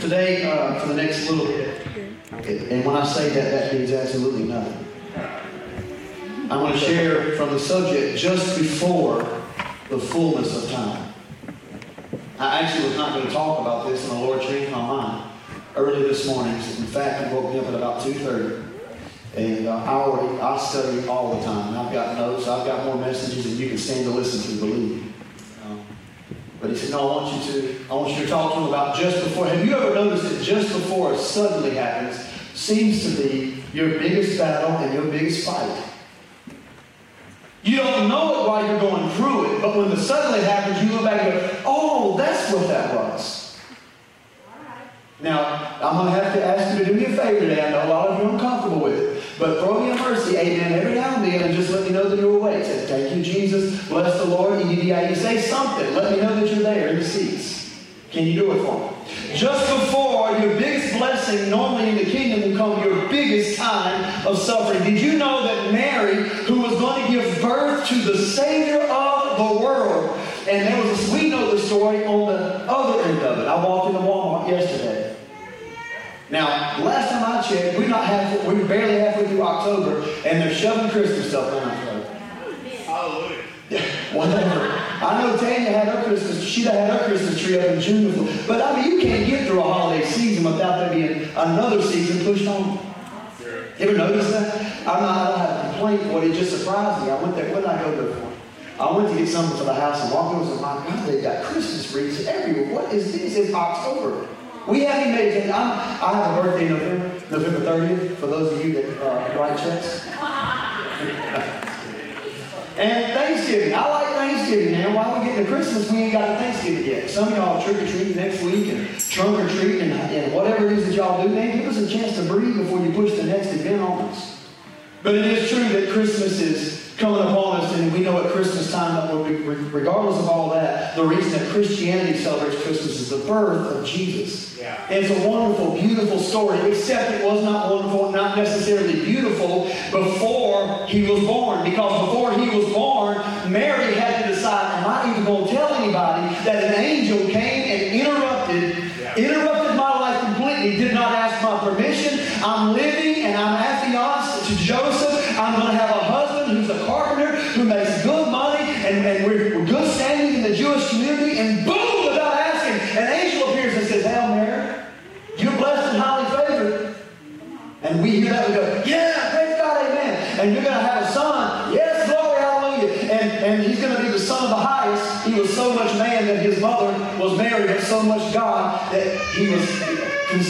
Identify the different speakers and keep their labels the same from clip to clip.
Speaker 1: Today, uh, for the next little bit, and when I say that, that means absolutely nothing. I'm going to share from the subject just before the fullness of time. I actually was not going to talk about this, and the Lord changed my mind early this morning. In fact, He woke me up at about 2.30. And uh, I already, I study all the time. I've got notes. I've got more messages than you can stand to listen to, believe but he said, no, I want you to, I want you to talk to him about just before. Have you ever noticed that just before it suddenly happens seems to be your biggest battle and your biggest fight? You don't know it while you're going through it, but when the suddenly happens, you look back and go, oh, that's what that was. Now, I'm going to have to ask you to do me a favor today. I know a lot of you are uncomfortable with it. But throw me a mercy, amen, every now and then, and just let me know that you're awake. Say, thank you, Jesus. Bless the Lord. You say something. Let me know that you're there in the seats. Can you do it for me? Just before your biggest blessing, normally in the kingdom, will come your biggest time of suffering. Did you know that Mary, who was going to give birth to the Savior of the world, and there was a, we know the story on the other end of it. I walked in the yesterday. Now, last time I checked, we're not half, we're barely halfway through October, and they're shoving Christmas stuff down our throat.
Speaker 2: Hallelujah.
Speaker 1: Yeah, whatever. I know Tanya had her Christmas, she'd have had her Christmas tree up in June before. But I mean, you can't get through a holiday season without there being another season pushed on. You ever notice that? I'm not, I don't have a complaint for it. It just surprised me. I went there. What did I go there for? I went to get something for the house and walked over and my God, they got Christmas wreaths everywhere. What is this? It's October. We haven't made it. I'm, I have a birthday in November, November 30th, for those of you that uh, write checks. and Thanksgiving. I like Thanksgiving, man. While we're getting to Christmas? We ain't got Thanksgiving yet. Some of y'all trick or treating next week and trunk or treating and, and whatever it is that y'all do, man, give us a chance to breathe before you push the next event on us. But it is true that Christmas is coming upon us, and we know at Christmas time, that regardless of all that, the reason that Christianity celebrates Christmas is the birth of Jesus.
Speaker 2: Yeah.
Speaker 1: And it's a wonderful, beautiful story, except it was not wonderful, not necessarily beautiful before he was born. Because before he was born, Mary had to decide, am I even going to tell anybody that an angel came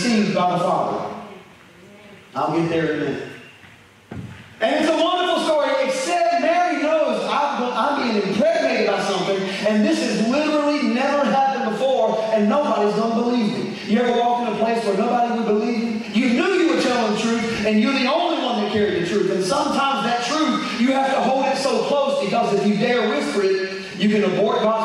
Speaker 1: conceived by the Father. I'll get there in a minute. And it's a wonderful story, except Mary knows I'm, I'm being impregnated by something, and this has literally never happened before, and nobody's going to believe me. You ever walk in a place where nobody would believe you? You knew you were telling the truth, and you're the only one that carried the truth. And sometimes that truth, you have to hold it so close because if you dare whisper it, you can abort God's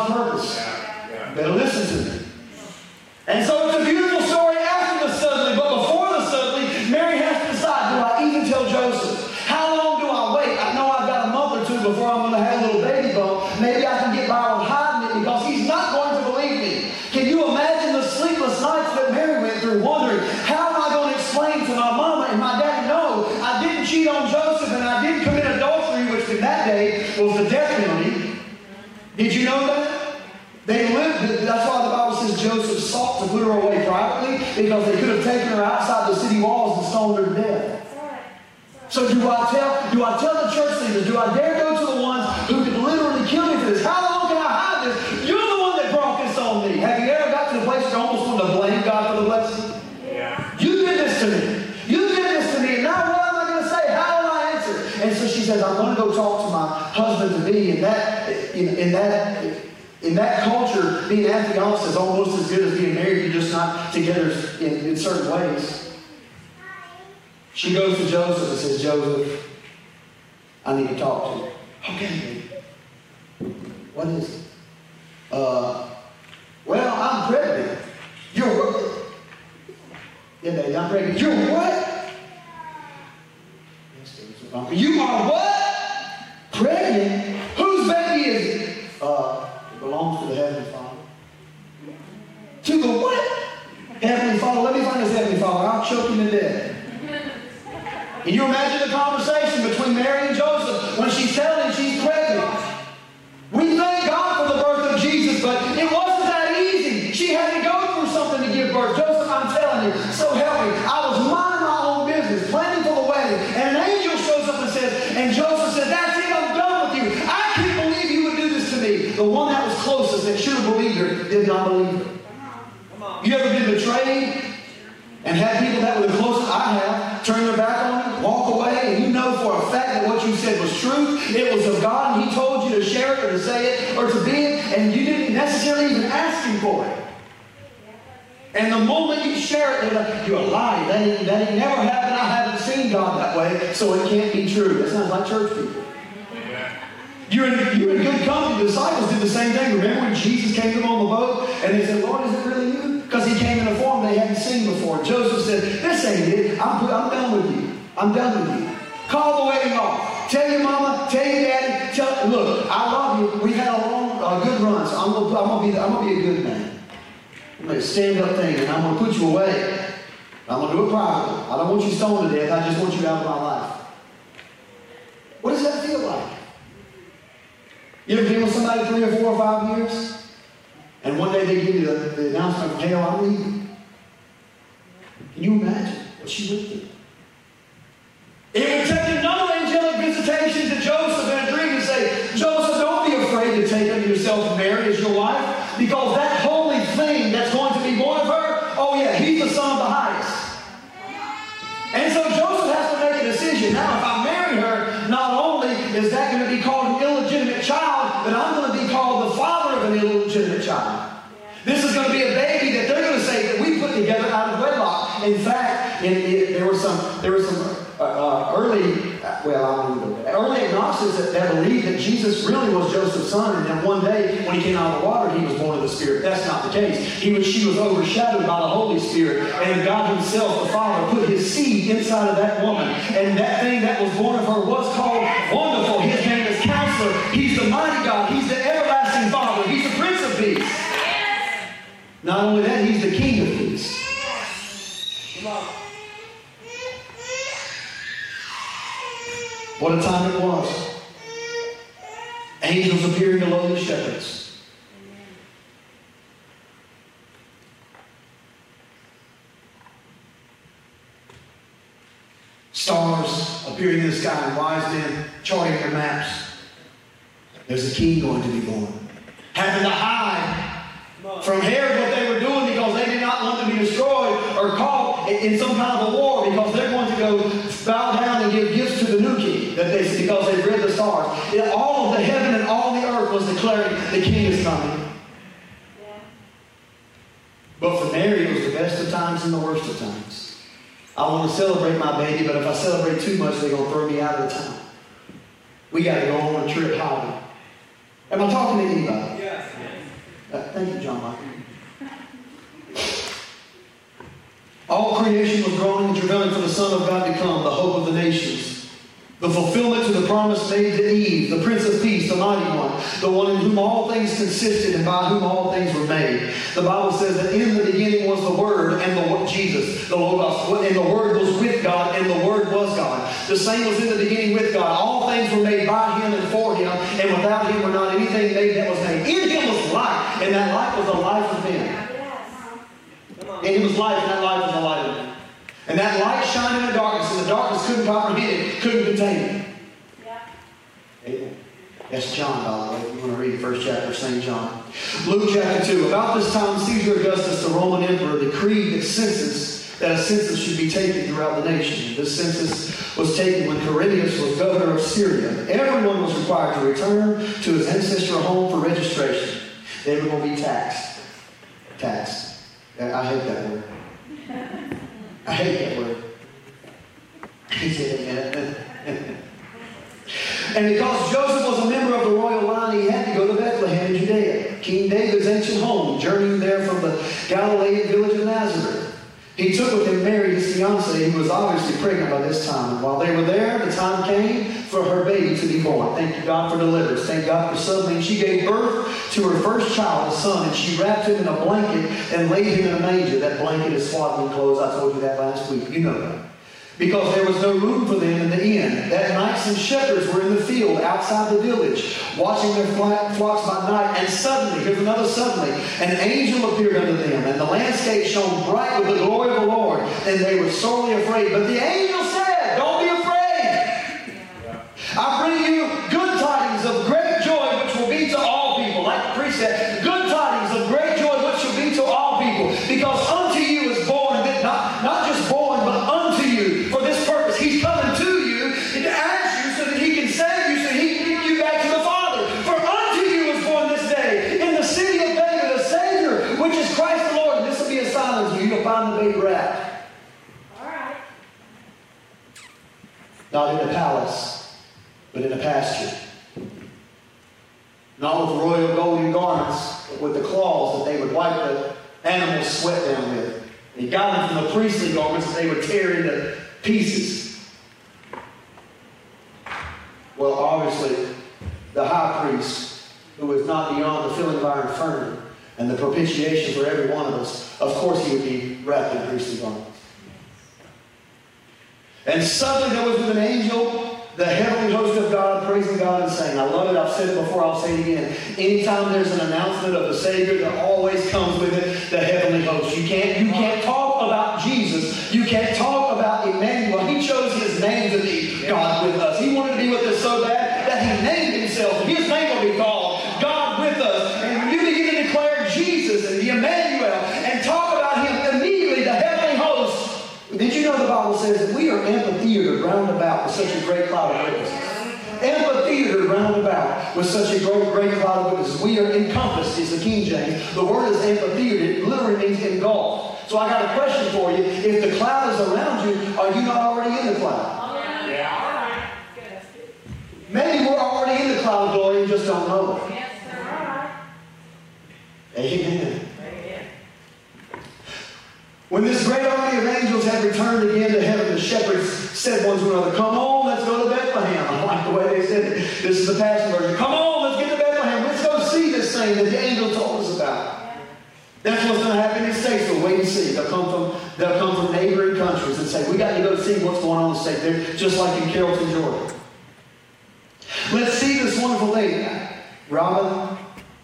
Speaker 1: in, that, in that culture, being affianced is almost as good as being married. You're just not together in, in certain ways. She goes to Joseph and says, Joseph, I need to talk to you. Okay. What is it? Uh, well, I'm pregnant. You're what? Yeah, baby, I'm pregnant. You're what? You are what? Pregnant? Uh, it belongs to the Heavenly Father. To the what? Heavenly Father, let me find this Heavenly Father. I'll choke him to death. Can you imagine the conversation between Mary and Joseph when she's telling it was of God, and He told you to share it or to say it or to be it, and you didn't necessarily even ask Him for it. And the moment you share it, they're like, you're a lie. That ain't, that ain't never happened. I haven't seen God that way, so it can't be true. That sounds like church people. You're in, you're in good company. The disciples did the same thing. Remember when Jesus came to them on the boat and they said, Lord, is it really you? Because he came in a form they hadn't seen before. Joseph said, This ain't it. I'm, I'm done with you. I'm done with you. Call the wedding off. Tell your mama, tell your daddy, tell, look, I love you. We've had a long, a good run, so I'm gonna, I'm gonna be, I'm gonna be a good man. I'm gonna stand up thing, and I'm gonna put you away. I'm gonna do it privately. I don't want you stoned to death. I just want you out of my life. What does that feel like? You ever been with somebody three or four or five years? And one day they give you the, the announcement, hey, oh, I'm leaving. Can you imagine what she went through? It would take another angelic visitation to Joseph well early agnostics that, that believed that Jesus really was Joseph's son, and then one day when he came out of the water, he was born of the Spirit. That's not the case. He was she was overshadowed by the Holy Spirit, and God Himself, the Father, put His seed inside of that woman, and that thing that was born of her was called Wonderful. His name is Counselor. He's the mighty God. He's the everlasting Father. He's the Prince of Peace. Not only that, he's the King of Peace. What a time it was. Angels appearing to lowly shepherds. Stars appearing in the sky, and wise men charting their maps. There's a king going to be born. Having to hide from Herod what they were doing because they did not want to be destroyed or caught in some kind of a war because they're going to go bow down and give gifts to the new that they because they've read the stars. All of the heaven and all the earth was declaring the king is coming. But for Mary, it was the best of times and the worst of times. I want to celebrate my baby, but if I celebrate too much, they're going to throw me out of the town. We got to go on a trip holiday. Am I talking to anybody?
Speaker 2: Yes.
Speaker 1: Uh, thank you, John Michael. All creation was groaning and travailing for the Son of God to come, the hope of the nations. The fulfillment to the promise made to Eve, the Prince of Peace, the Mighty One, the one in whom all things consisted and by whom all things were made. The Bible says that in the beginning was the Word and the Jesus, the Logos, and the Word was with God and the Word was God. The same was in the beginning with God. All things were made by Him and for Him, and without Him were not anything made that was made. In Him was life, and that life was the life of men. And Him was life, and that life was the light of men. And that light shined in the darkness, and the darkness couldn't comprehend it, contain. Amen. That's John, by the way, if you want to read the first chapter of St. John. Luke chapter 2. About this time, Caesar Augustus, the Roman emperor, decreed that census, that a census should be taken throughout the nation. This census was taken when Quirinius was governor of Syria. Everyone was required to return to his ancestral home for registration. They were going to be taxed. Taxed. I hate that word. I hate that word. He said, and because Joseph was a member of the royal line, he had to go to Bethlehem in Judea, King David's ancient home, journeying there from the Galilean village of Nazareth. He took with him Mary, his fiancee, who was obviously pregnant by this time. And while they were there, the time came for her baby to be born. Thank you, God, for deliverance. Thank God for suddenly. She gave birth to her first child, a son, and she wrapped him in a blanket and laid him in a manger. That blanket is swaddling clothes. I told you that last week. You know that because there was no room for them in the inn. That night some shepherds were in the field outside the village, watching their flocks by night, and suddenly, here's another suddenly, an angel appeared unto them, and the landscape shone bright with the glory of the Lord, and they were sorely afraid. But the angel said, Don't be afraid. I bring you which is Christ the Lord. And this will be a sign unto you. You'll find the baby wrapped.
Speaker 3: All right.
Speaker 1: Not in a palace, but in a pasture. Not with royal golden garments, but with the claws that they would wipe the animal's sweat down with. He got them from the priestly garments that they would tear into pieces. Well, obviously, the high priest, who was not beyond the filling of our infirmity and the propitiation for every one of us, of course he would be wrapped in priestly garments. And suddenly there was with an angel the heavenly host of God praising God and saying, I love it, I've said it before, I'll say it again. Anytime there's an announcement of the Savior, there always comes with it the heavenly host. You can't, you can't talk about Jesus. You can't talk about Emmanuel. Round about with such a great cloud of witnesses? Amphitheater round about with such a great, great cloud of witnesses. We are encompassed, is the King James. The word is amphitheater. It literally means engulfed. So I got a question for you. If the cloud is around you, are you not already in the cloud?
Speaker 2: Yeah.
Speaker 3: All right. Good. That's good.
Speaker 1: Maybe we're already in the cloud of glory and just don't know it.
Speaker 3: Yes, sir. All right.
Speaker 1: Amen.
Speaker 3: Amen.
Speaker 1: When this great army of angels had returned again to heaven, the shepherds said one to another, Come on, let's go to Bethlehem. I like the way they said it. This is the Passion Version. Come on, let's get to Bethlehem. Let's go see this thing that the angel told us about. That's what's going to happen in States. We'll wait and see. They'll come from they'll come from neighboring countries and say, We got to go see what's going on in the state. They're just like in Carrollton, Georgia. Let's see this wonderful lady. Robin,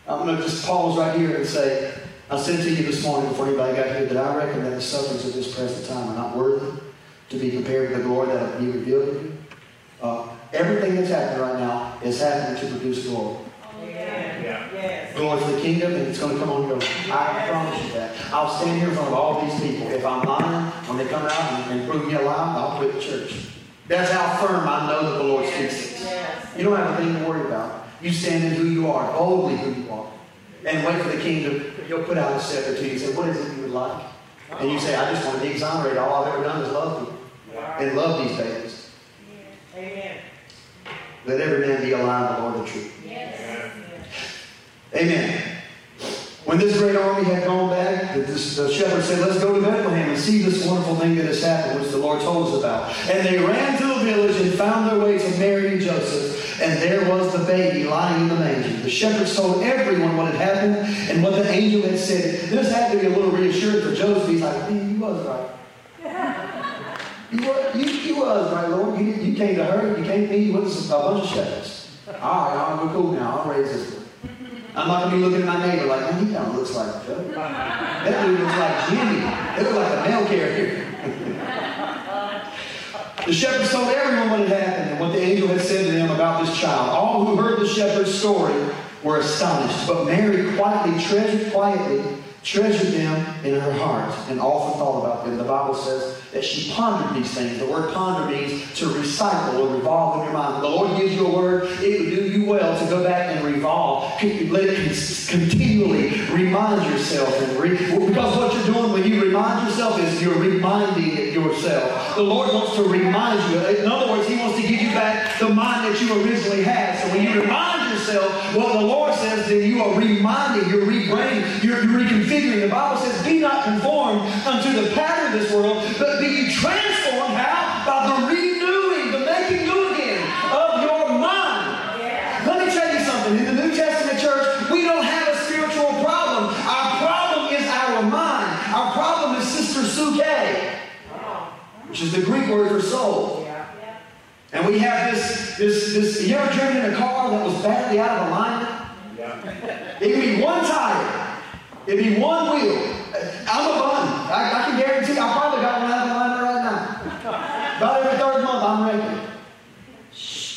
Speaker 1: I'm going to just pause right here and say, I said to you this morning before anybody got here that I reckon that the sufferings of this present time are not worthy to be compared to the glory that will be revealed to you. Uh, everything that's happening right now is happening to produce glory.
Speaker 3: Amen.
Speaker 2: Yeah.
Speaker 3: Yes.
Speaker 1: Glory for the kingdom, and it's going to come on your I promise you that. I'll stand here in front of all these people. If I'm lying, when they come out and, and prove me a lie, I'll quit the church. That's how firm I know that the Lord speaks.
Speaker 3: Yes.
Speaker 1: You don't have a thing to worry about. You stand in who you are, boldly who you are, and wait for the king to, he'll put out a scepter to you and say, What is it you would like? And you say, I just want to be exonerated. All I've ever done is love you and love these babies.
Speaker 3: Amen.
Speaker 1: Let every man be alive, the Lord the truth.
Speaker 3: Yes.
Speaker 1: Amen. When this great army had gone back, the, this, the shepherd said, Let's go to Bethlehem and see this wonderful thing that has happened, which the Lord told us about. And they ran to the village and found their way to Mary and Joseph. And there was the baby lying in the manger. The shepherds told everyone what had happened and what the angel had said. This had to be a little reassuring for Joseph. He's like, Man, you was right. You, were, you, you was right, Lord. You, you came to her. You came to me with a bunch of shepherds. All right, all right, we're cool now. I'll raise this one. I'm not going to be looking at my neighbor like, man, he kind of looks like Joe. That dude looks like Jimmy. They look like a male character. The shepherds told everyone what had happened and what the angel had said to them about this child. All who heard the shepherd's story were astonished. But Mary quietly treasured quietly treasured them in her heart and often thought about them. The Bible says that she pondered these things. The word ponder means to recycle or revolve in your mind. The Lord gives you a word, it would do you well to go back and revolve. Let it continually remind yourself. And re- because what you're doing when you remind yourself is you're reminding yourself. The Lord wants to remind you. In other words, He wants to give you back the mind that you originally had. So when you remind yourself what the Lord says, then you are reminding, you're rebranding, you're reconfiguring. The Bible says, be not conformed unto the pattern of this world, but be ye transformed how? By the renewing, the making new again of your mind. Let me tell you something. In the New Testament church, we don't have a spiritual problem. Our problem is our mind. Our problem is Sister psuche, which is the Greek word for soul. And we have this, this, this, you ever driven in a car that was badly out of alignment?
Speaker 2: Yeah.
Speaker 1: It could be one tire. It'd be one wheel. Uh, I'm a bun. I, I can guarantee I probably got one out of alignment right now. About every third month I'm wrecking.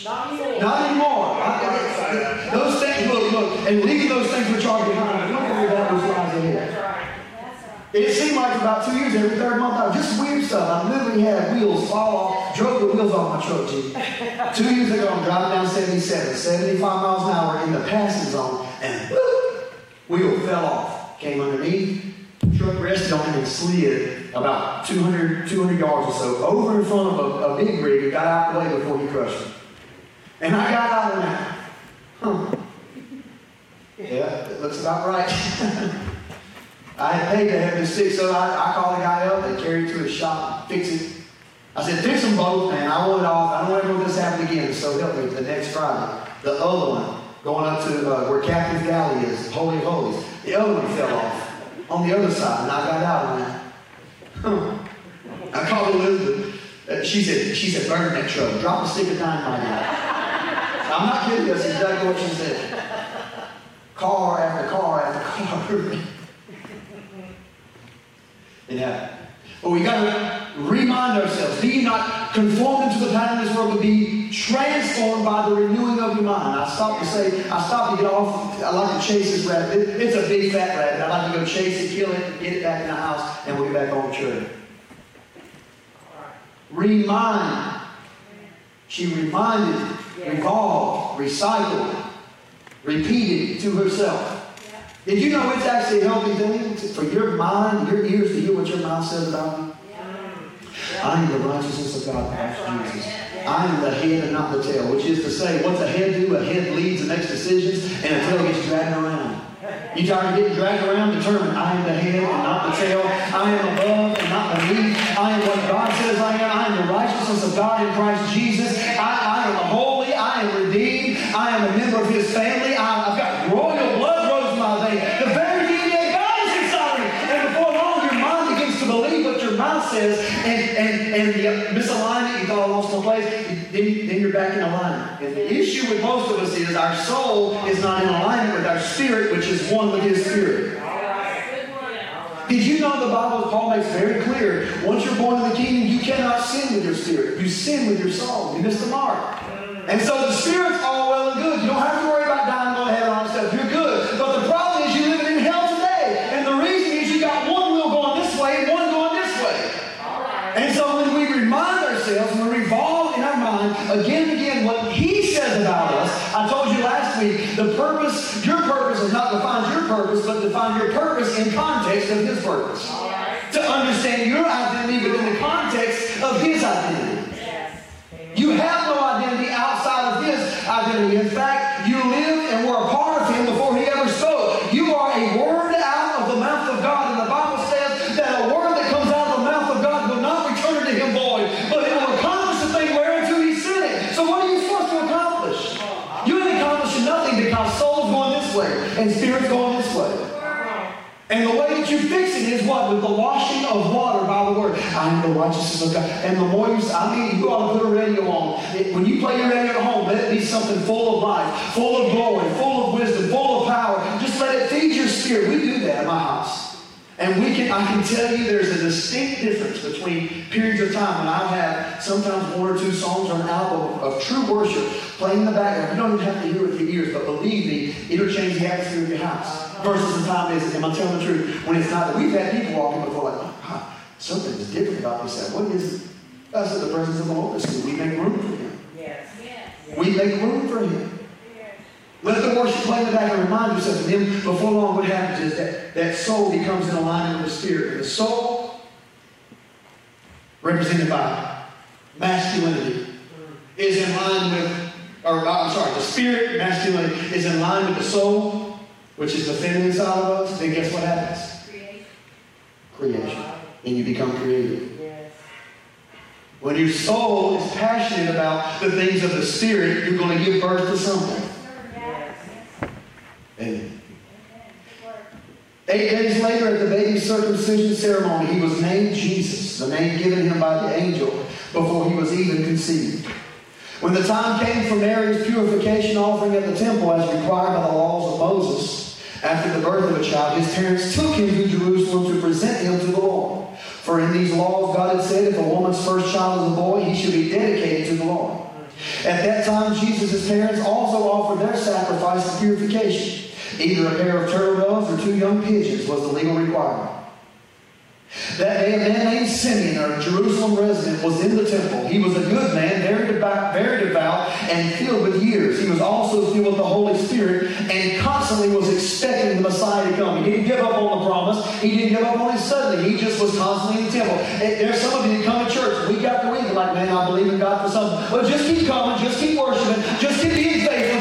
Speaker 3: Not anymore.
Speaker 1: Not anymore. I- those things, look, look, and leaving those things which are behind. Look at that was lies ahead. It seemed like about two years, every third month, I was just weird stuff. I literally had wheels fall off, drove the wheels off my truck, G. two years ago, I'm driving down 77, 75 miles an hour in the passing zone, and whoop, wheel fell off. Came underneath, truck rested on it and slid about 200, 200 yards or so over in front of a, a big rig and got out of the way before he crushed it. And I got out of that. Huh. Yeah, it looks about right. I had paid to have this fixed, so I, I called the guy up, they carried it to his shop, fix it. I said, fix them both, man. I want it off. I don't want ever want this to happen again. So help me the next Friday. The other one, going up to uh, where Captain's Galley is, Holy of Holies. The other one fell off on the other side, and I got out on that. I called Elizabeth. Uh, she said, she said, burn that truck. Drop a stick of dynamite it. I'm not kidding. That's exactly what she said. Car after car after car. It happened. But we got to remind ourselves be not conformed into the pattern of this world, but be transformed by the renewing of your mind. I stopped to say, I stopped to get off. I like to chase this rabbit. It- it's a big fat rabbit. I like to go chase it, kill it, get it back in the house, and we'll get back on the church. Remind. She reminded, revolved, recycled, repeated to herself. Did you know it's actually a healthy thing for your mind, your ears to hear what your mouth says about you? I am the righteousness of God in Christ Jesus. I am the head and not the tail, which is to say, what's a head do? A head leads and makes decisions, and a tail gets dragged around. You tired of getting dragged around? Determined, I am the head and not the tail. I am above and not beneath. I am what God says I am. I am the righteousness of God in Christ Jesus. I, I am holy. I am redeemed. I am a member of His family. Back in alignment. And the issue with most of us is our soul is not in alignment with our spirit, which is one with His spirit. Did you know the Bible, Paul makes very clear, once you're born in the kingdom, you cannot sin with your spirit. You sin with your soul. You miss the mark. And so the spirit's all well and good. Purpose, but to find your purpose in context of His purpose. To understand your identity within the context of His identity. You have no identity outside of His identity. In fact, you live and were a part of Him before He by the. I righteousness of God. And the more you, I mean, you ought to put a radio on. It- when you play your radio at home, let it be something full of life, full of glory, full of wisdom, full of power. Just let it feed your spirit. We do that at my house. And we can, I can tell you there's a distinct difference between periods of time when I'll have sometimes one or two songs or an album of true worship playing in the background. You don't even have to hear it with your ears, but believe me, it'll change the atmosphere of your house. Versus the time is, am I telling the truth? When it's not, we've had people walking before like, "Ah, something is different about this. What is it? I said the presence of the Holy Spirit. We make room for Him.
Speaker 3: Yes.
Speaker 1: We make room for Him. Let the worship play in the back and remind yourself of Him. Before long, what happens is that that soul becomes in alignment with the Spirit. And the soul, represented by masculinity, is in line with, or uh, I'm sorry, the Spirit, masculinity, is in line with the soul, which is the feminine side of us. Then guess what happens? Creation. And you become creative.
Speaker 3: Yes.
Speaker 1: When your soul is passionate about the things of the Spirit, you're going to give birth to something.
Speaker 3: Yes.
Speaker 1: Amen. Eight days later, at the baby's circumcision ceremony, he was named Jesus, the name given him by the angel before he was even conceived. When the time came for Mary's purification offering at the temple, as required by the laws of Moses, after the birth of a child, his parents took him to Jerusalem to present him to the Lord. For in these laws, God had said, if a woman's first child is a boy, he should be dedicated to the Lord. At that time, Jesus' parents also offered their sacrifice of purification. Either a pair of turtle doves or two young pigeons was the legal requirement. That day, a man named Simeon, a Jerusalem resident, was in the temple. He was a good man, very devout, very devout, and filled with years. He was also filled with the Holy Spirit and constantly was expecting the Messiah to come. He didn't give up on the promise. He didn't give up on it suddenly. He just was constantly in the temple. And there's some of you that come to church week after week, like, man, I believe in God for something. Well, just keep coming, just keep worshiping, just keep being faithful,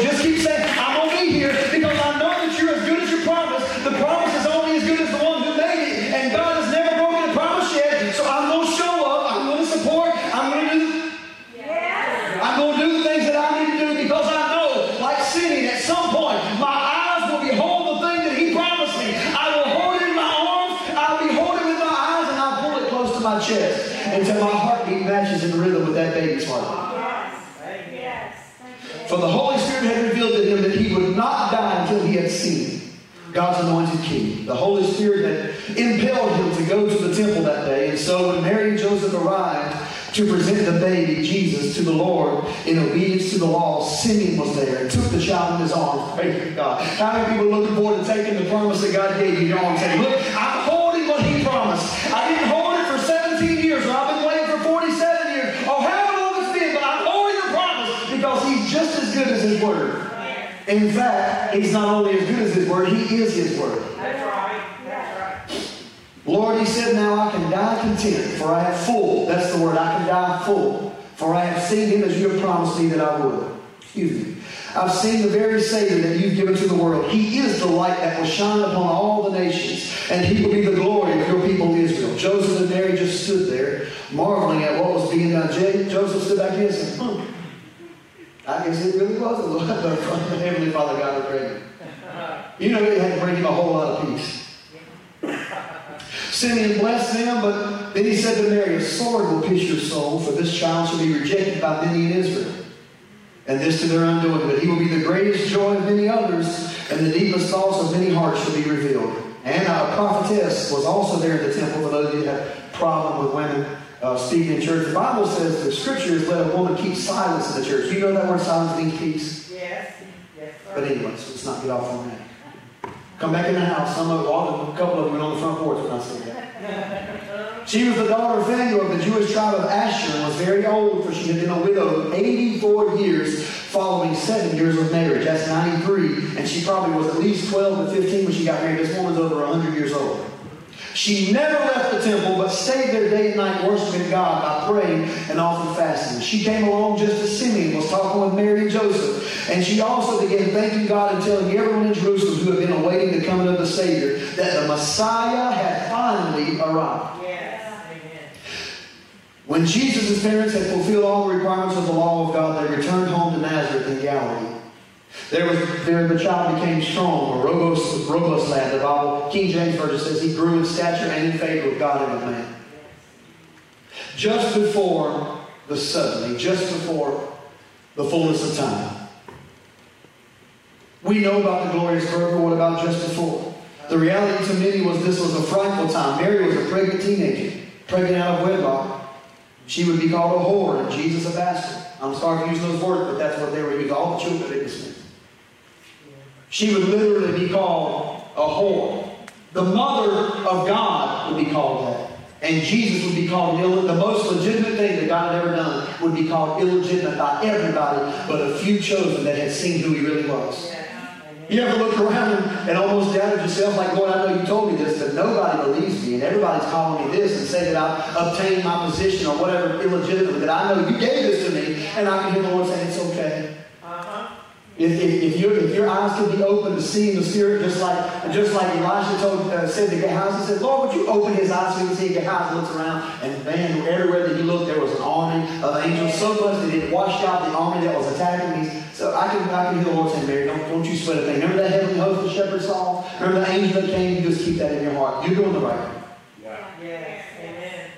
Speaker 1: God's anointed king. The Holy Spirit had impelled him to go to the temple that day, and so when Mary and Joseph arrived to present the baby, Jesus, to the Lord in obedience to the law, Simeon was there and took the child in his arms. Praise God. How many people are looking forward to taking the promise that God gave you your arms? Saying, look, I'm holding what he promised. I didn't hold it for 17 years, or I've been waiting for 47 years, or however long it's been, but I'm holding the promise because he's just as good as his word. In fact, he's not only as good as his word, he is his word.
Speaker 3: That's right. That's right.
Speaker 1: Lord, he said, now I can die content, for I have full. That's the word. I can die full. For I have seen him as you have promised me that I would. Excuse me. I've seen the very Savior that you've given to the world. He is the light that will shine upon all the nations, and he will be the glory of your people Israel. Joseph and Mary just stood there, marveling at what was being done. Joseph stood back here and said, hmm, I guess it really was the Lord, the Heavenly Father God of pregnant. You know, it had to bring him a whole lot of peace. Simeon blessed them, but then he said to Mary, A sword will pierce your soul, for this child shall be rejected by many in Israel. And this to their undoing, but he will be the greatest joy of many others, and the deepest thoughts of many hearts shall be revealed. Anna, a prophetess, was also there in the temple, for those of that a problem with women uh, speaking in church. The Bible says the scriptures let a woman keep silence in the church. You know that word silence means peace?
Speaker 3: Yes. Yes,
Speaker 1: But anyway, so let's not get off on that. Come back in the house. Some of well, a couple of them went on the front porch when I said that. She was the daughter of Phanuel of the Jewish tribe of Asher and was very old, for she had been a widow 84 years following seven years of marriage. That's 93. And she probably was at least 12 to 15 when she got married. This woman's over 100 years old. She never left the temple, but stayed there day and night worshiping God by praying and often fasting. She came along just as Simeon was talking with Mary and Joseph. And she also began thanking God and telling everyone in Jerusalem who had been awaiting the coming of the Savior that the Messiah had finally arrived.
Speaker 3: Yes. Amen.
Speaker 1: When Jesus' parents had fulfilled all the requirements of the law of God, they returned home to Nazareth in Galilee. There was there the child became strong, a robust, robust lad. The Bible, King James Version says he grew in stature and in favor with God and with man. Just before the suddenly, just before the fullness of time. We know about the glorious birth, but what about just before? The reality to many was this was a frightful time. Mary was a pregnant teenager, pregnant out of wedlock. She would be called a whore and Jesus a bastard. I'm sorry to use those words, but that's what they were using. All the children of Israel. She would literally be called a whore. The mother of God would be called that. And Jesus would be called Ill- the most legitimate thing that God had ever done would be called illegitimate by everybody but a few chosen that had seen who he really was. You ever look around and, almost doubted yourself, like, Lord, I know you told me this, but nobody believes me, and everybody's calling me this and say that I've obtained my position or whatever illegitimately, that I know you gave this to me, and I can hear the Lord saying, it's okay. If, if, if, your, if your eyes could be open to seeing the Spirit, just like just like Elisha told, uh, said to Gehazi, he said, Lord, would you open his eyes so he can see? Gehazi looks around, and man, everywhere that he looked, there was an army of angels, so much that it washed out the army that was attacking me. So I can, I can hear the Lord saying, Mary, don't, don't you sweat a thing. Remember that heavenly host the shepherd saw? Remember the angel that came? You just keep that in your heart. You're doing the right thing.
Speaker 2: Yeah.
Speaker 3: Yes. Amen.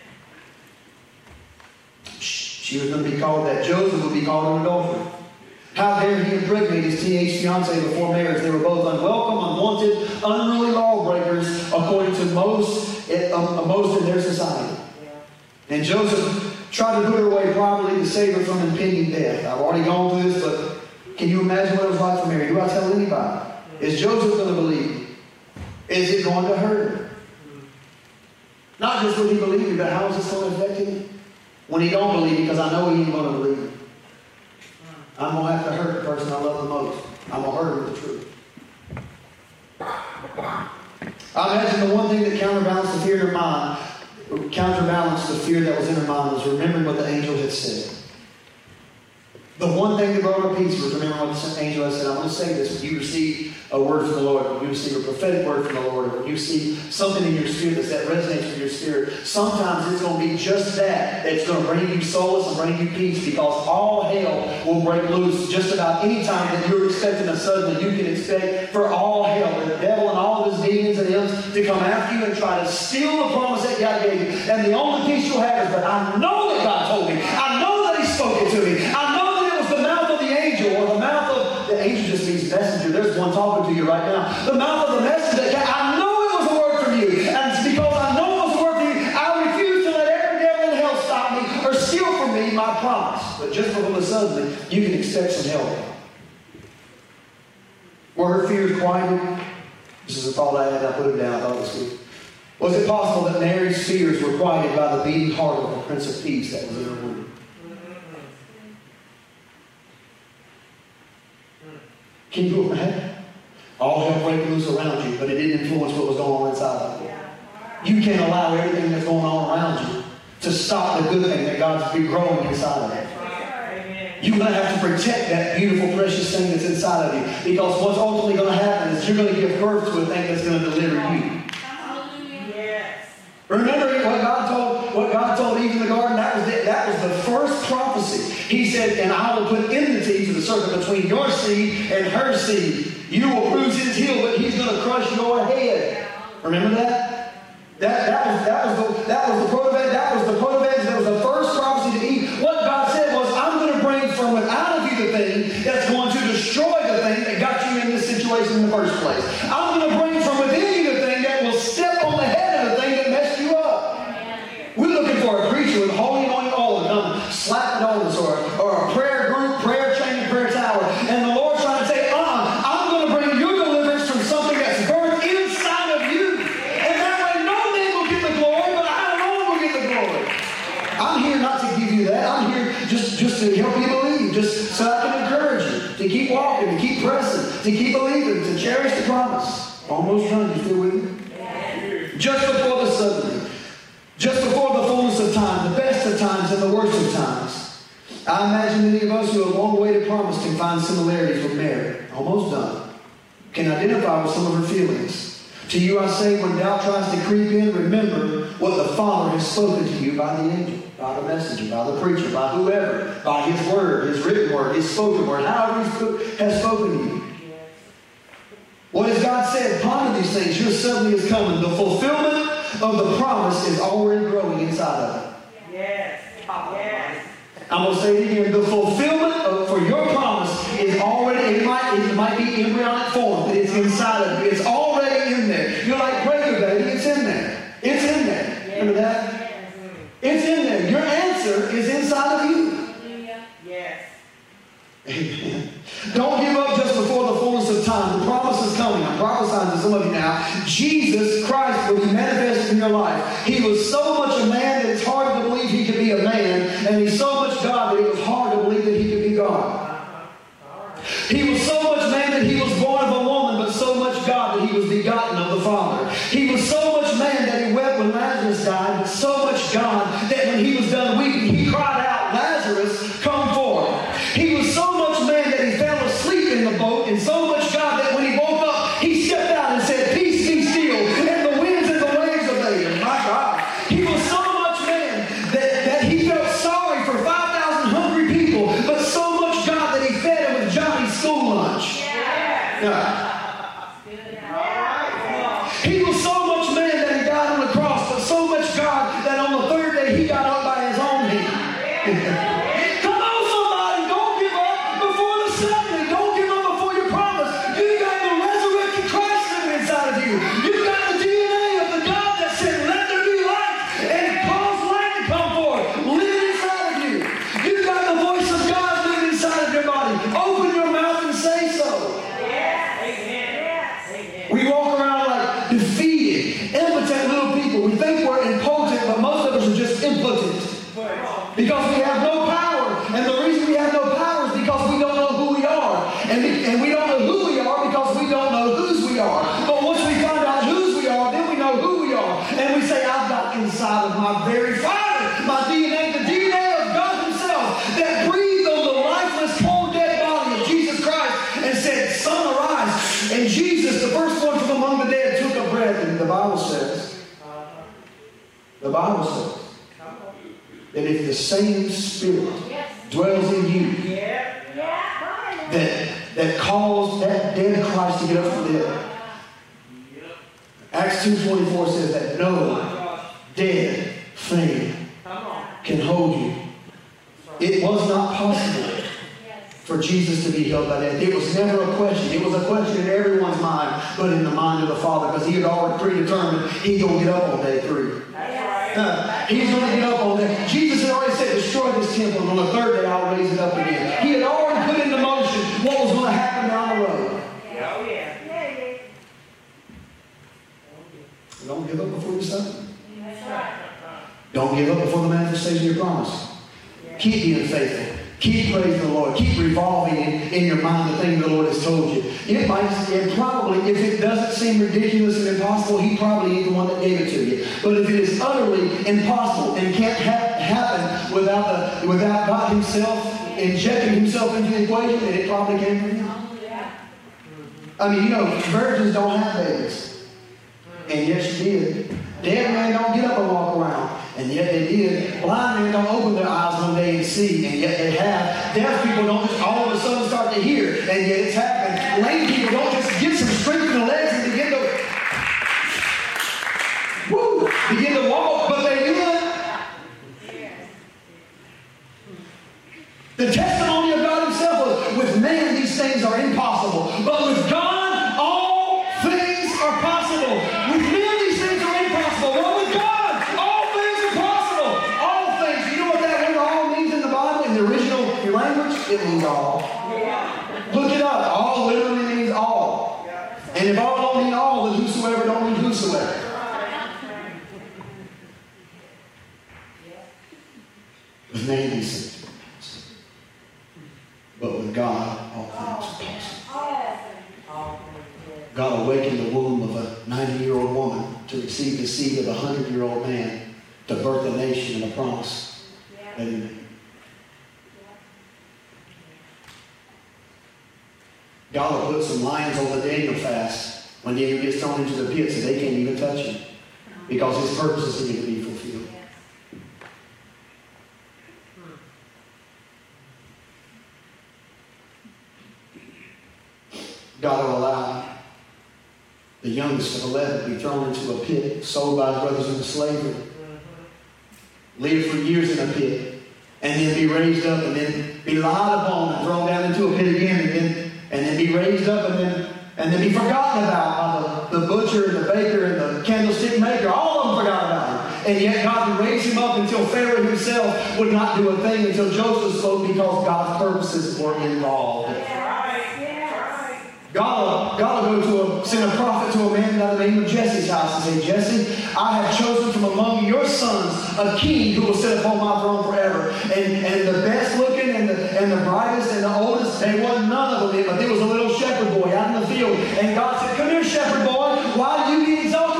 Speaker 1: She was going to be called that. Joseph would be called an adulterer. How dare he impregnate his teenage fiancee before marriage? They were both unwelcome, unwanted, unruly lawbreakers, according to most, uh, most in their society. And Joseph tried to put her away privately to save her from impending death. I've already gone through this, but can you imagine what it was like for Mary? Do I tell anybody? Is Joseph going to believe? Is it going to hurt him? Not just will he believe me, but how is this going to affect him? When he don't believe because I know he ain't going to believe. I'm to have to hurt the person I love the most. I'm to hurt him with the truth. I imagine the one thing that counterbalanced the fear in her mind, counterbalanced the fear that was in her mind, was remembering what the angel had said. The one thing that brought her peace was remembering what the angel said. I'm going to say this. When you receive a word from the Lord, when you receive a prophetic word from the Lord, when you see something in your spirit that resonates with your spirit, sometimes it's going to be just that that's going to bring you solace and bring you peace because all hell will break loose just about any time that you're expecting a suddenly. You can expect for all hell, the devil and all of his demons and imps to come after you and try to steal the promise that God gave you. And the only peace you'll have is, but I know that God told me. I know that He spoke it to me. I messenger. There's one talking to you right now. The mouth of the messenger. I know it was a word from you. And it's because I know it was a word from you, I refuse to let every devil in hell stop me or steal from me my promise. But just before the suddenly, you can expect some help. Were her fears quieted? This is a thought I had. I put it down. I thought it was good. Was it possible that Mary's fears were quieted by the beating heart of the Prince of Peace that was in her womb? Can you imagine? All hell break loose around you, but it didn't influence what was going on inside of you. You can't allow everything that's going on around you to stop the good thing that God's been growing inside of you. You're going to have to protect that beautiful, precious thing that's inside of you. Because what's ultimately going to happen is you're going to give birth to a thing that's going to deliver you.
Speaker 3: Yes.
Speaker 1: Remember what God told what God told Eve in the garden? That was it. That was the first prophecy. He said, and I will put enmity to the serpent between your seed and her seed. You will bruise his heel, but he's going to crush your head. Remember that? That, that was that was the that was the proto that was the proto that was the to keep believing, to cherish the promise. Almost done. You still with me? Just before the suddenly, just before the fullness of time, the best of times and the worst of times. I imagine many of us who have long awaited promise can find similarities with Mary. Almost done. Can identify with some of her feelings. To you I say, when doubt tries to creep in, remember what the Father has spoken to you by the angel, by the messenger, by the preacher, by whoever, by his word, his written word, his spoken word, however he has spoken to you. What has God said? Ponder these things. Your suddenly is coming. The fulfillment of the promise is already growing inside of you.
Speaker 3: Yes. Yes.
Speaker 1: I'm going to say it again. The fulfillment of, for your promise is already, it might, it might be embryonic form, but it's inside of you. It's already in there. You're like breaker, baby. It's in there. It's in there. Remember that? It's in there. Your answer is inside of you.
Speaker 3: Yes.
Speaker 1: Amen. Don't give up prophesying to some of you now. Jesus Christ will be manifested in your life. He was so the same Spirit dwells in you that, that caused that dead Christ to get up from the dead, Acts 2.24 says that no dead thing can hold you. It was not possible for Jesus to be held by death. It was never a question. It was a question in everyone's mind, but in the mind of the Father, because he had already predetermined he's going to get up on day three. Uh, he's going to get up on that. Jesus had already said, destroy this temple, and on the third day I'll raise it up again. He had already put into motion what was going to happen down the road. Oh, yeah. Don't give up before the sun. Don't give up before the manifestation of your promise. Keep being faithful. Keep praising the Lord. Keep revolving in, in your mind the thing the Lord has told you. It might, and probably, if it doesn't seem ridiculous and impossible, He probably ain't the one that gave it to you. But if it is utterly impossible and can't ha- happen without the without God Himself injecting Himself into the equation, then it probably came from Him. I mean, you know, virgins don't have babies. And yes, you did. Dead man don't get up and walk around. And yet they did. Blind men don't open their eyes one day and see. And yet they have. Deaf people don't just all of a sudden start to hear. And yet it's happened. Lame people don't just get some strength in the legs and begin to woo, begin to walk, but they do it. The testimony of God Himself was with man, these things are impossible. But with God, all things are possible. With men, these things are impossible. But with God, all things are possible. All things. You know what that word all means in the Bible, in the original language? It means all. Look it up. All literally means all. And if all don't mean all, then whosoever don't mean whosoever. With man, these things are impossible. But with God, all things are possible. God awakened the womb of a 90 year old woman to receive the seed of a 100 year old man to birth a nation and a promise that he made. God will put some lions on the Daniel fast when Daniel gets pit so they can't even touch him because his purposes are going to be fulfilled. God will allow the youngest of 11 to be thrown into a pit, sold by his brothers into slavery, live for years in a pit, and then be raised up and then be lied upon and thrown down into a pit again, and then, and then be raised up and then, and then be forgotten about by the, the butcher and the baker and the candlestick maker. All of them forgot about him. And yet God would raise him up until Pharaoh himself would not do a thing until Joseph spoke because God's purposes were involved. God will, God will go to a, send a prophet to a man by the name of Jesse's house and say, Jesse, I have chosen from among your sons a king who will sit upon my throne forever. And, and the best looking and the, and the brightest and the oldest, they wasn't none of them, but there was a little shepherd boy out in the field. And God said, Come here, shepherd boy. Why do you get exalted?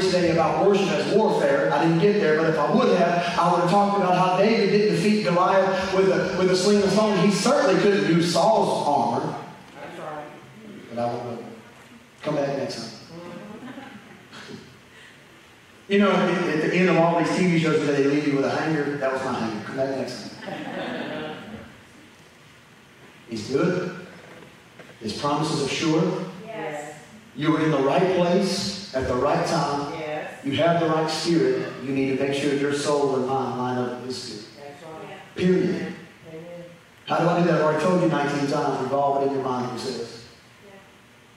Speaker 1: Preach today about worship as warfare. I didn't get there, but if I would have, I would have talked about how David didn't defeat Goliath with a, with a sling and stone. He certainly couldn't use Saul's armor. That's right. But I won't. Come back next time. You know, at the, end of all these TV shows where they leave you with a hanger, that was my hanger. Come back next time. He's good. His promises are sure.
Speaker 3: Yes.
Speaker 1: You were in the right place at the right time. You have the right spirit. You need to make sure your soul and mind line up with His spirit. Period. How do I do that? I've already told you 19 times. Revolve it in your mind, he says.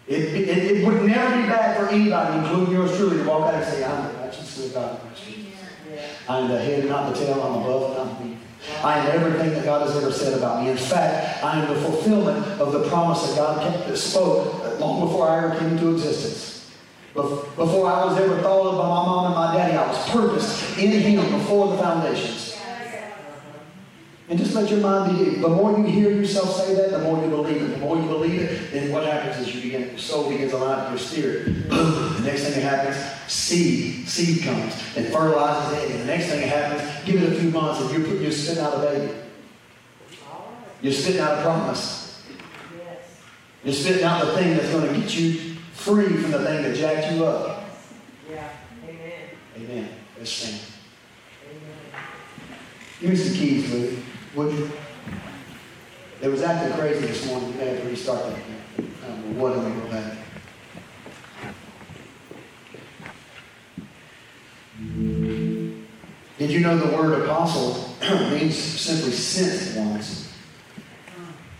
Speaker 1: It, it, it would never be bad for anybody, including yours truly, to walk out and say, I'm the righteousness of God in Christ Jesus.
Speaker 3: Yes.
Speaker 1: I am the head not the tail. I'm above not beneath. I am everything that God has ever said about me. In fact, I am the fulfillment of the promise that God kept, spoke uh, long before I ever came into existence. Bef- Before I was ever thought of by my mom and my daddy, I was purposed in Him before the foundations. And just let your mind be. The more you hear yourself say that, the more you believe it. The more you believe it, then what happens is you begin, your soul begins to line up with your spirit. Boom. The next thing that happens, seed. Seed comes and fertilizes it. And the next thing that happens, give it a few months and you're, you're spitting out a baby. You're spitting out a promise.
Speaker 3: Yes.
Speaker 1: You're spitting out the thing that's going to get you free from the thing that jacked you up.
Speaker 3: Yeah. Amen.
Speaker 1: Amen. Let's sing.
Speaker 3: Amen.
Speaker 1: Give me some keys, Louis. Would you? It was acting crazy this morning. You may have to restart that. I don't know what am I go back. Did you know the word apostle means simply sent ones?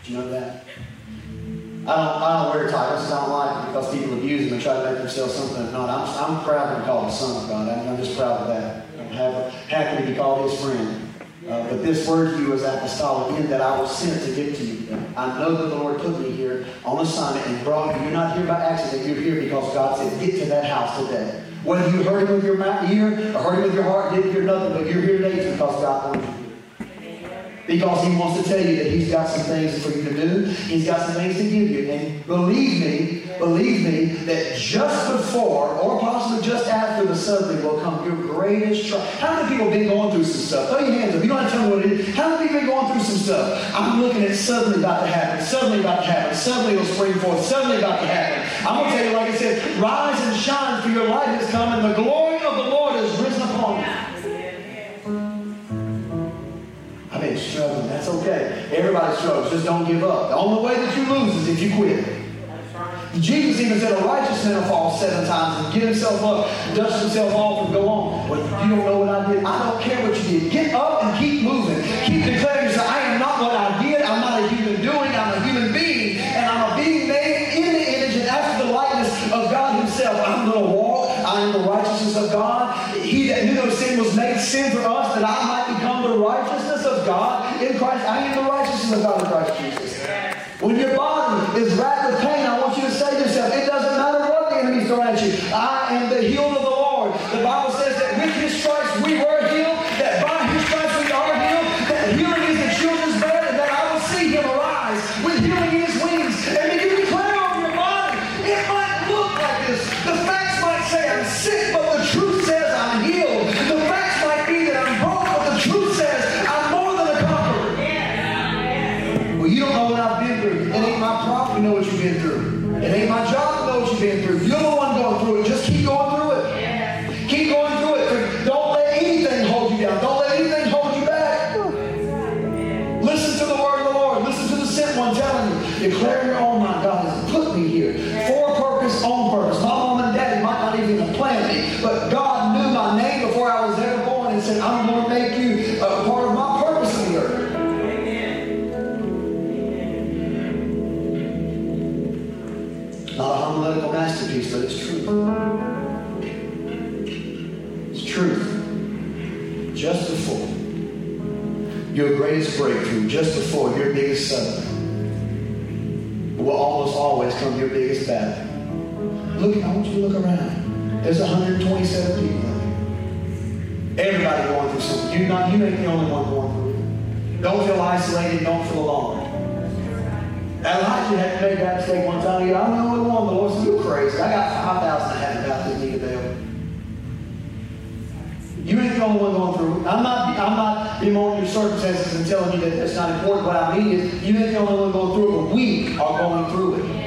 Speaker 1: Did you know that? I don't, I don't wear titles. I don't like it because people abuse them and try to make themselves something they're not. I'm, I'm proud to be called the son of God. I'm, just proud of that. I'm happy, happy to be called his friend. Uh, but this word to you is apostolic in that I was sent to give to you. I know that the Lord put me here on assignment and brought you. You're not here by accident. You're here because God said, get to that house today. Whether you heard him with your ear or heard him with your heart, didn't hear nothing, but you're here today because God wanted you. Because he wants to tell you that he's got some things for you to do. He's got some things to give you. And believe me, believe me, that just before, or possibly just after the suddenly will come your greatest trial. How many people have been going through some stuff? Throw your hands up. You don't have to tell me what it is. How many people have been going through some stuff? I'm looking at suddenly about to happen, suddenly about to happen, suddenly it'll spring forth, suddenly about to happen. I'm going to tell you, like I said, rise and shine, for your light has come, and the glory okay. Everybody struggles. Just don't give up. The only way that you lose is if you quit.
Speaker 3: Right.
Speaker 1: Jesus even said a righteous man will fall seven times and get himself up, dust himself off, and go on. But you don't know what I did. I don't care what you did. Get up and keep moving. Keep declaring yourself. I am not what I did. I'm not a human doing. I'm a human being. And I'm a being made in the image and after the likeness of God himself. I'm going to walk. I am the righteousness of God. He that knew no sin was made sin for us that I might become the righteousness of God in Christ. I am the righteousness isolated and don't feel alone. Elijah had to make that mistake one time. He said, I'm the only one. The Lord's still crazy. I got 5,000 I haven't got need need available. You ain't the only one going through. I'm not, I'm not bemoaning your circumstances and telling you that that's not important. What I mean is, you ain't the only one going through it, but we are going through it.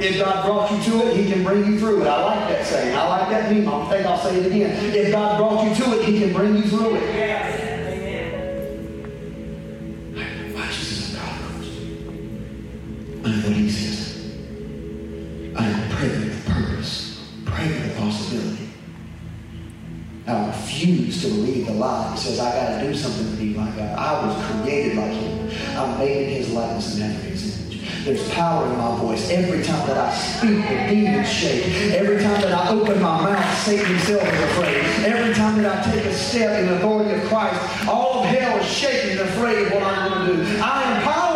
Speaker 1: If God brought you to it, He can bring you through it. I like that saying. I like that meme. I think I'll say it again. If God brought you to it, He can bring you through it. refused to believe the lie. He says, I got to do something to be like God. I was created like him. I'm made in his likeness and after his image. There's power in my voice. Every time that I speak, the demons shake. Every time that I open my mouth, Satan himself is afraid. Every time that I take a step in the authority of Christ, all of hell is shaking and afraid of what I'm going to do. I am powerful.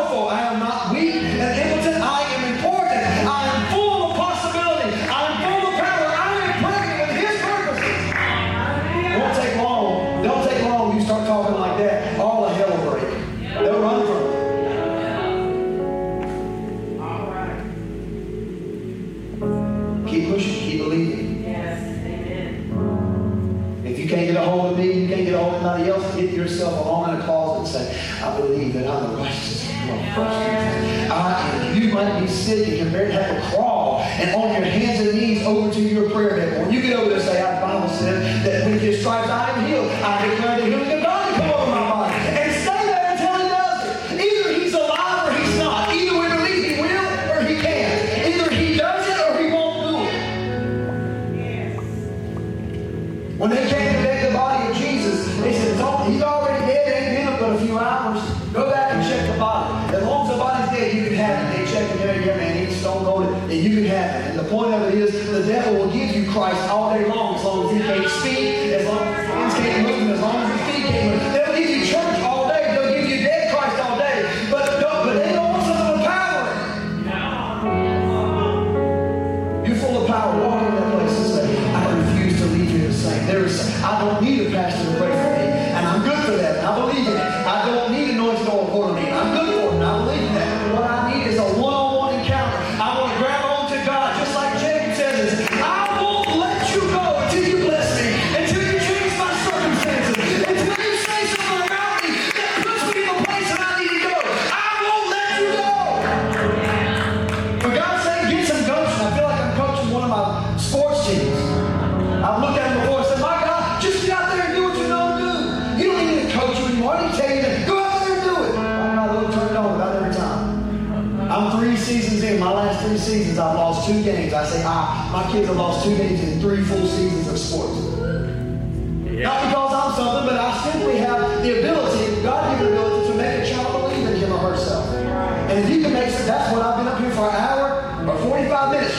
Speaker 1: Uh, you might be sick and your bed have to crawl and on your hands and knees over to your prayer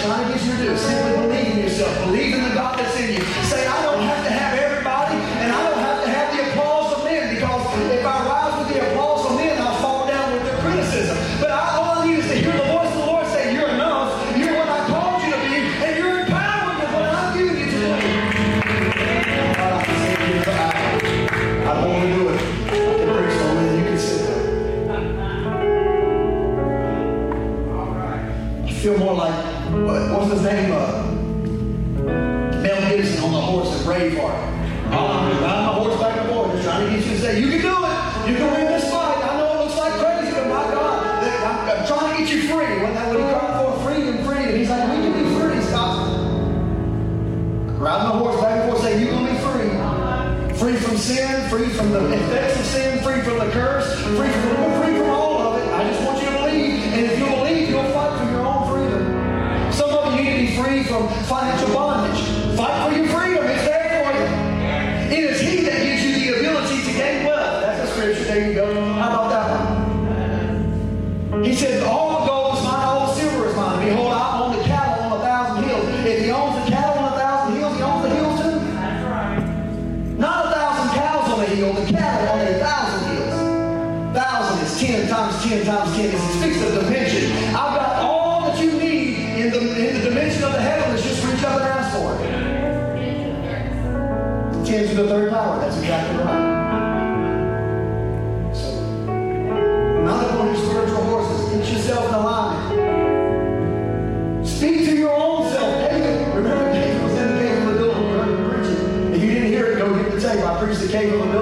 Speaker 1: Not against your do. Simply believe in yourself. Believe in the God free from the effects of sin, free from the curse, free from the, free from the third power. That's exactly right. So, mount up on your spiritual horses. Get yourself in alignment. Speak to your own self. David, remember David was in the cave of Adullam. Remember preaching. If you didn't hear it, go get the tape. I preached the cave.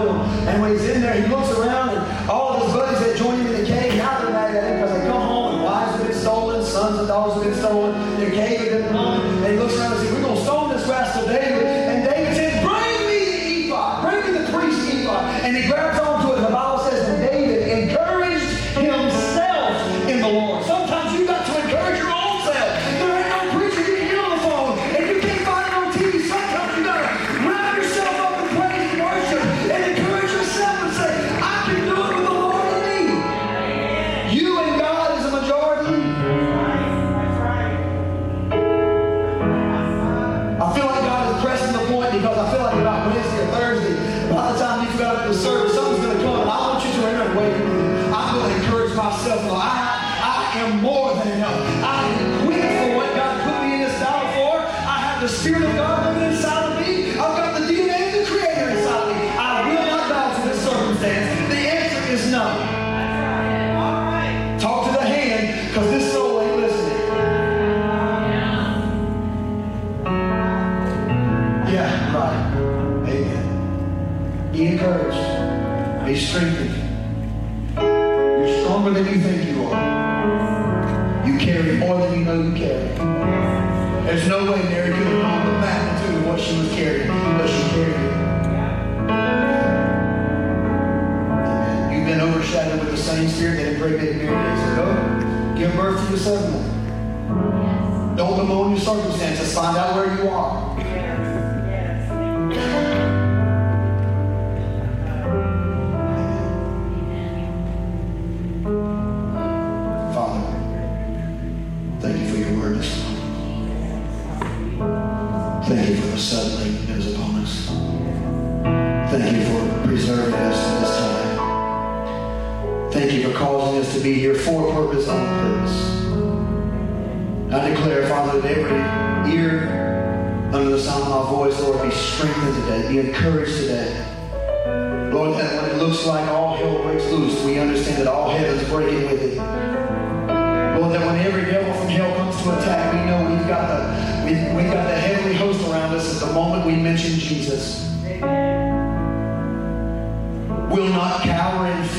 Speaker 1: same spirit that impregnated Mary days go Give birth to your son. Yes. Don't bemoan your circumstances. Find out where you are.
Speaker 3: Yes.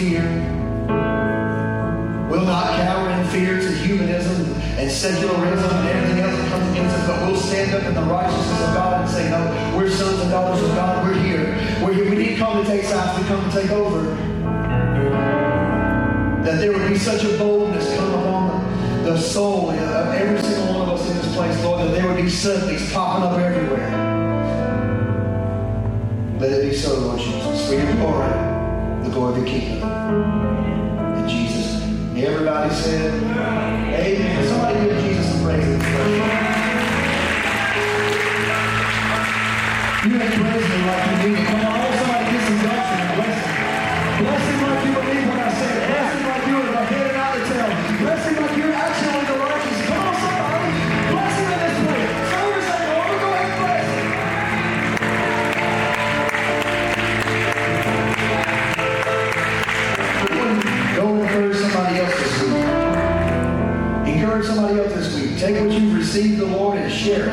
Speaker 1: fear. We'll not cower in fear to humanism and secularism and everything else that comes against us, but we'll stand up in the righteousness of God and say, no, we're sons and daughters of God. We're here. We're here. We come to take sides. We come to take over. That there would be such a boldness come upon the soul of every single one of us in this place, Lord, that there would be suddenlies popping up everywhere. Let it be so, Lord Jesus, for your glory toward the kingdom. In Jesus' name. Everybody said, Amen. Somebody give Jesus some praise and worship. You ain't praising him like you need Come on, oh, somebody get some blessing and bless him. Bless him like you believe what I said. Bless him like you're the head and not the tail. Bless him like you're actually receive the Lord and share it.